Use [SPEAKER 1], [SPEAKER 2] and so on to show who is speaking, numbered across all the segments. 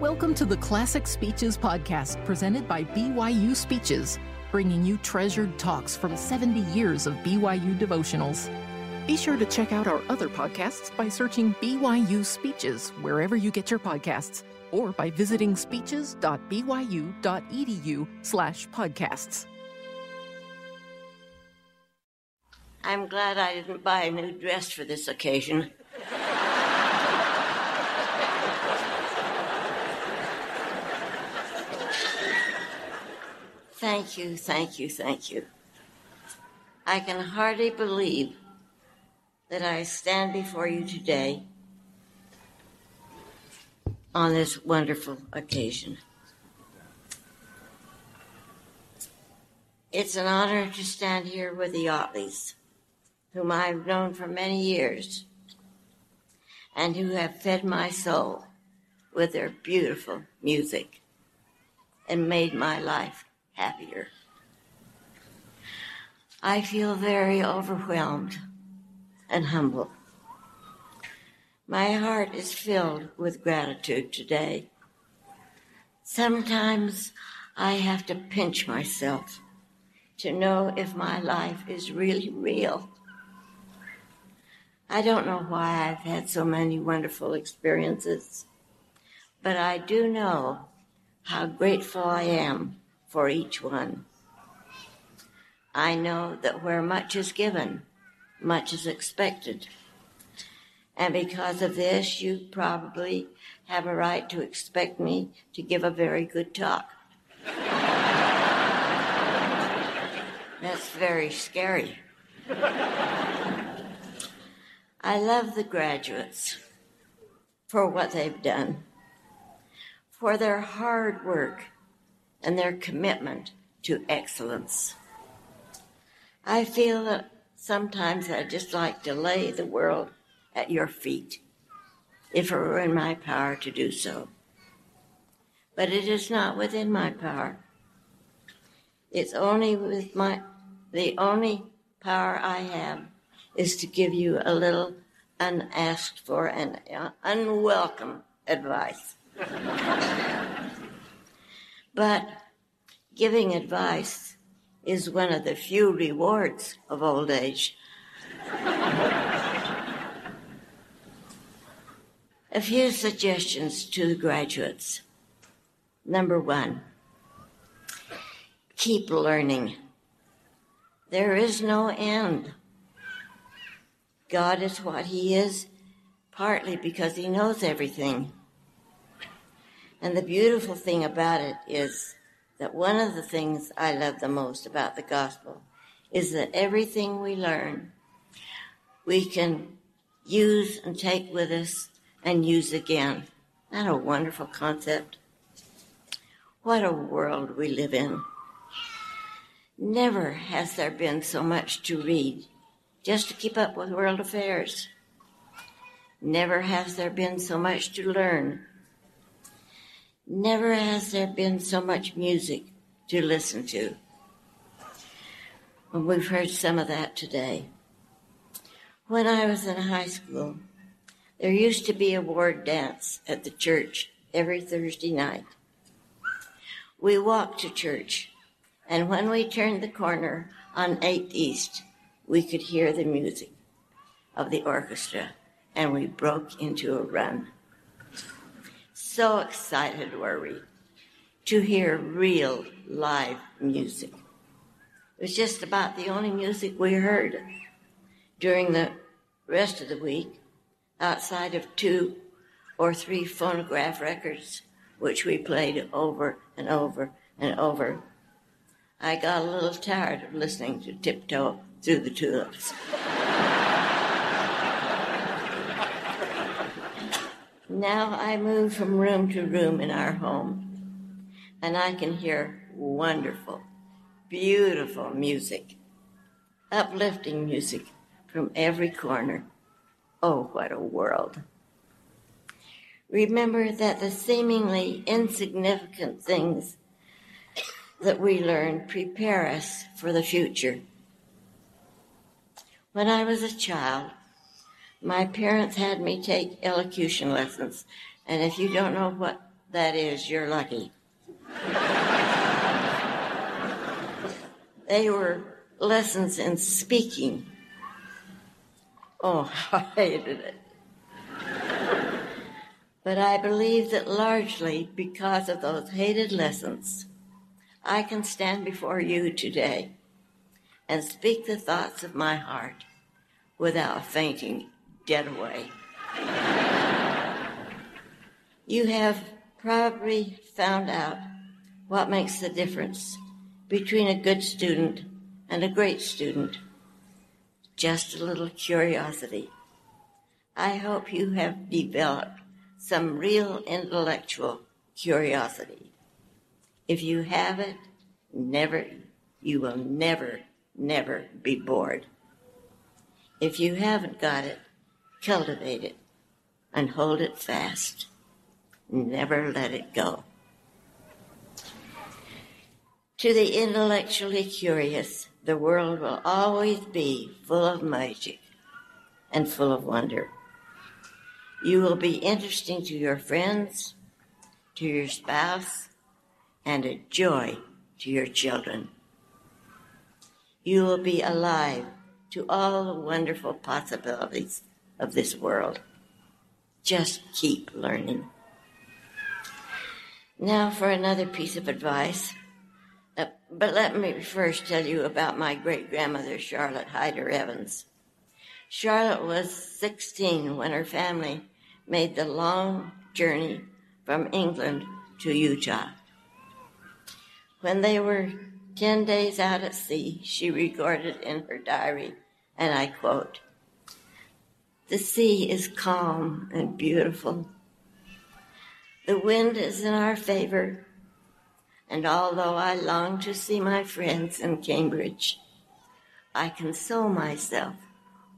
[SPEAKER 1] Welcome to the Classic Speeches podcast presented by BYU Speeches, bringing you treasured talks from 70 years of BYU devotionals. Be sure to check out our other podcasts by searching BYU Speeches wherever you get your podcasts or by visiting speeches.byu.edu slash podcasts.
[SPEAKER 2] I'm glad I didn't buy a new dress for this occasion. Thank you, thank you, thank you. I can hardly believe that I stand before you today on this wonderful occasion. It's an honor to stand here with the Ottleys, whom I've known for many years and who have fed my soul with their beautiful music and made my life happier. I feel very overwhelmed and humble. My heart is filled with gratitude today. Sometimes I have to pinch myself to know if my life is really real. I don't know why I've had so many wonderful experiences, but I do know how grateful I am for each one. I know that where much is given, much is expected. And because of this, you probably have a right to expect me to give a very good talk. That's very scary. I love the graduates for what they've done, for their hard work and their commitment to excellence. I feel that sometimes I'd just like to lay the world at your feet if it were in my power to do so. But it is not within my power. It's only with my, the only power I have is to give you a little unasked for and unwelcome advice. but giving advice is one of the few rewards of old age. a few suggestions to the graduates. Number one, keep learning. There is no end. God is what He is, partly because He knows everything. And the beautiful thing about it is that one of the things I love the most about the gospel is that everything we learn, we can use and take with us and use again. Not a wonderful concept? What a world we live in. Never has there been so much to read just to keep up with world affairs. Never has there been so much to learn Never has there been so much music to listen to. And we've heard some of that today. When I was in high school, there used to be a ward dance at the church every Thursday night. We walked to church, and when we turned the corner on 8th East, we could hear the music of the orchestra, and we broke into a run so excited were we to hear real live music. It was just about the only music we heard during the rest of the week outside of two or three phonograph records, which we played over and over and over. I got a little tired of listening to Tiptoe Through the Tulips. Now I move from room to room in our home, and I can hear wonderful, beautiful music, uplifting music from every corner. Oh, what a world. Remember that the seemingly insignificant things that we learn prepare us for the future. When I was a child, my parents had me take elocution lessons, and if you don't know what That is, you're lucky. they were lessons in speaking. Oh, I hated it. But I believe that largely because of those hated lessons, I can stand before you today and speak the thoughts of my heart without fainting dead away. you have probably found out what makes the difference between a good student and a great student. Just a little curiosity. I hope you have developed some real intellectual curiosity. If you have it, never, you will never, never be bored. If you haven't got it, cultivate it and hold it fast. Never let it go. To the intellectually curious, the world will always be full of magic and full of wonder. You will be interesting to your friends, to your spouse, and a joy to your children. You will be alive to all the wonderful possibilities of this world. Just keep learning. Now for another piece of advice. Uh, but let me first tell you about my great grandmother, Charlotte Hyder Evans. Charlotte was 16 when her family made the long journey from England to Utah. When they were 10 days out at sea, she recorded in her diary, and I quote, The sea is calm and beautiful. The wind is in our favor and although I long to see my friends in Cambridge, I console myself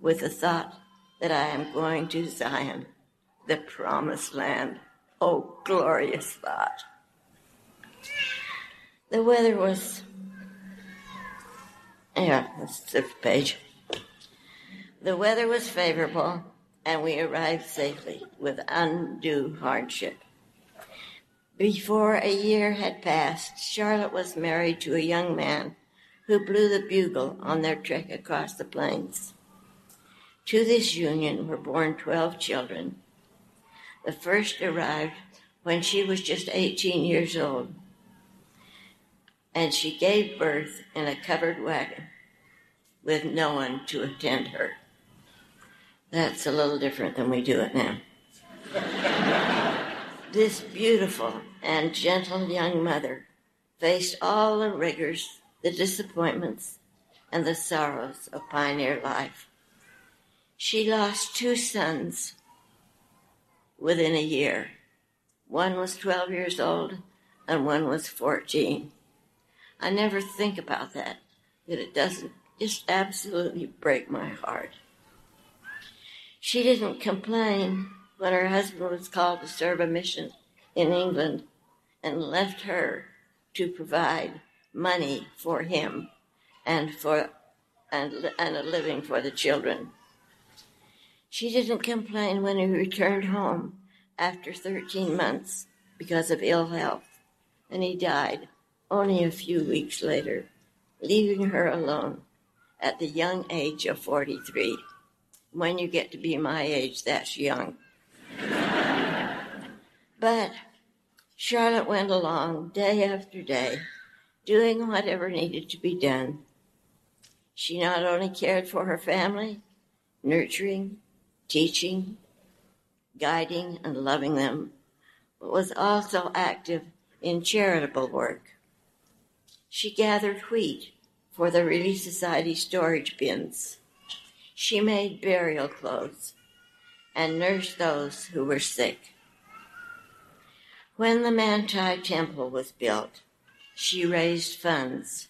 [SPEAKER 2] with the thought that I am going to Zion, the promised land. Oh, glorious thought. The weather was, yeah, that's the page. The weather was favorable, and we arrived safely with undue hardship. Before a year had passed, Charlotte was married to a young man who blew the bugle on their trek across the plains. To this union were born 12 children. The first arrived when she was just 18 years old, and she gave birth in a covered wagon with no one to attend her. That's a little different than we do it now. this beautiful and gentle young mother faced all the rigors, the disappointments, and the sorrows of pioneer life. She lost two sons within a year. One was 12 years old and one was 14. I never think about that, that it doesn't just absolutely break my heart. She didn't complain when her husband was called to serve a mission in England and left her to provide money for him and for and, and a living for the children. She didn't complain when he returned home after 13 months because of ill health, and he died only a few weeks later, leaving her alone at the young age of 43. When you get to be my age, that's young. but Charlotte went along day after day, doing whatever needed to be done. She not only cared for her family, nurturing, teaching, guiding, and loving them, but was also active in charitable work. She gathered wheat for the Relief Society storage bins. She made burial clothes and nursed those who were sick. When the Manti Temple was built, she raised funds.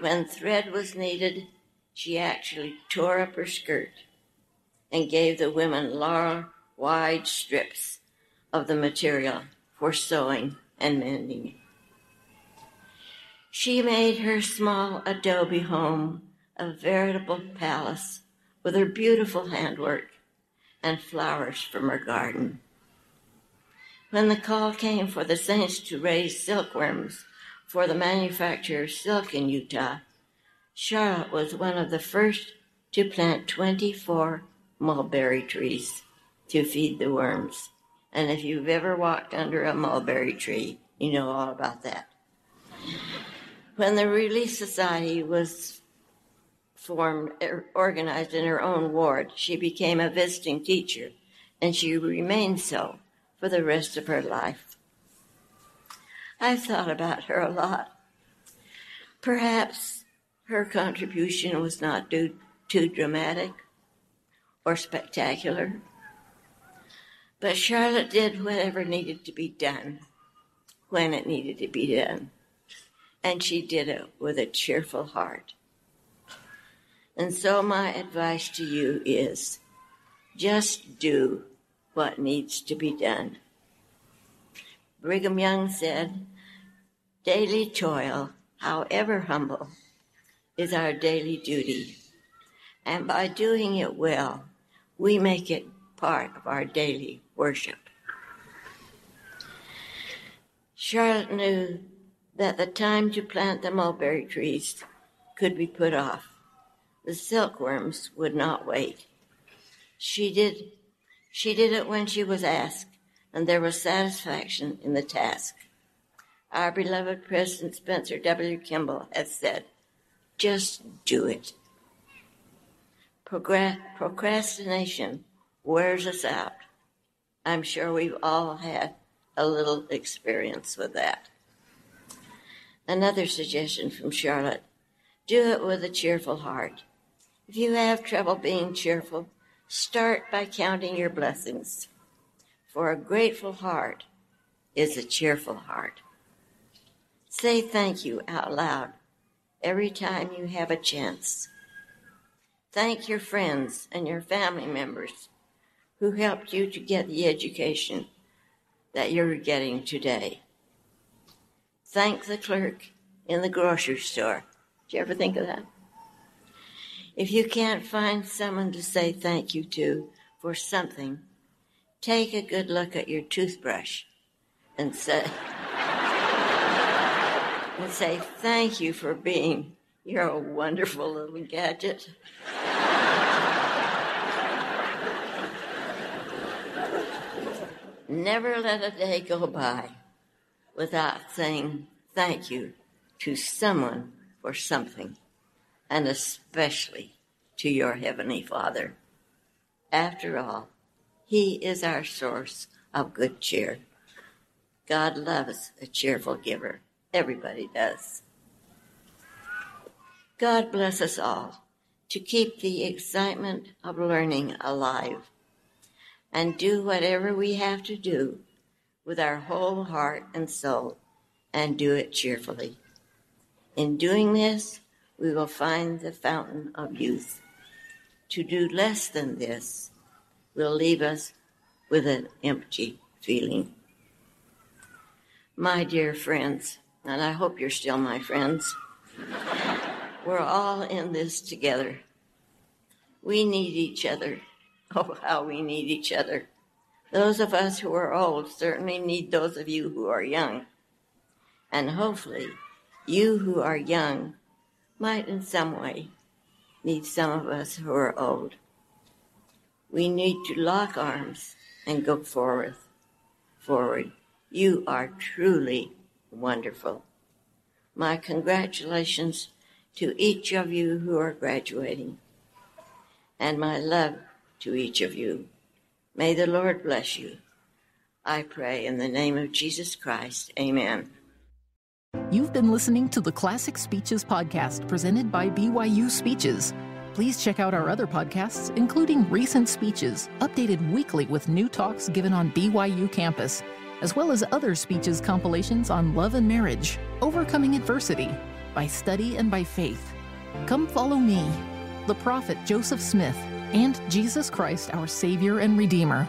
[SPEAKER 2] When thread was needed, she actually tore up her skirt and gave the women long, wide strips of the material for sewing and mending. She made her small adobe home a veritable palace with her beautiful handwork and flowers from her garden. When the call came for the saints to raise silkworms for the manufacture of silk in Utah, Charlotte was one of the first to plant 24 mulberry trees to feed the worms. And if you've ever walked under a mulberry tree, you know all about that. When the Relief Society was formed, er, organized in her own ward, she became a visiting teacher, and she remained so for the rest of her life. I've thought about her a lot. Perhaps her contribution was not too, too dramatic or spectacular, but Charlotte did whatever needed to be done when it needed to be done, and she did it with a cheerful heart. And so, my advice to you is just do what needs to be done. Brigham Young said, Daily toil, however humble, is our daily duty. And by doing it well, we make it part of our daily worship. Charlotte knew that the time to plant the mulberry trees could be put off. The silkworms would not wait. She did, she did it when she was asked, and there was satisfaction in the task. Our beloved President Spencer W. Kimball has said, just do it. Procrastination wears us out. I'm sure we've all had a little experience with that. Another suggestion from Charlotte do it with a cheerful heart. If you have trouble being cheerful, start by counting your blessings. For a grateful heart is a cheerful heart. Say thank you out loud every time you have a chance. Thank your friends and your family members who helped you to get the education that you're getting today. Thank the clerk in the grocery store. Did you ever think of that? If you can't find someone to say thank you to for something, take a good look at your toothbrush and say, and say thank you for being your wonderful little gadget. Never let a day go by without saying thank you to someone for something and especially to your Heavenly Father. After all, He is our source of good cheer. God loves a cheerful giver. Everybody does. God bless us all to keep the excitement of learning alive and do whatever we have to do with our whole heart and soul and do it cheerfully. In doing this, we will find the fountain of youth. To do less than this will leave us with an empty feeling. My dear friends, and I hope you're still my friends, we're all in this together. We need each other. Oh, how we need each other. Those of us who are old certainly need those of you who are young. And hopefully, you who are young might in some way need some of us who are old. We need to lock arms and go forward. Forward. You are truly wonderful. My congratulations to each of you who are graduating, and my love to each of you. May the Lord bless you. I pray in the name of Jesus Christ. Amen.
[SPEAKER 1] You've been listening to the Classic Speeches podcast presented by BYU Speeches. Please check out our other podcasts, including recent speeches, updated weekly with new talks given on BYU campus, as well as other speeches compilations on love and marriage, overcoming adversity, by study and by faith. Come follow me, the prophet Joseph Smith, and Jesus Christ, our Savior and Redeemer.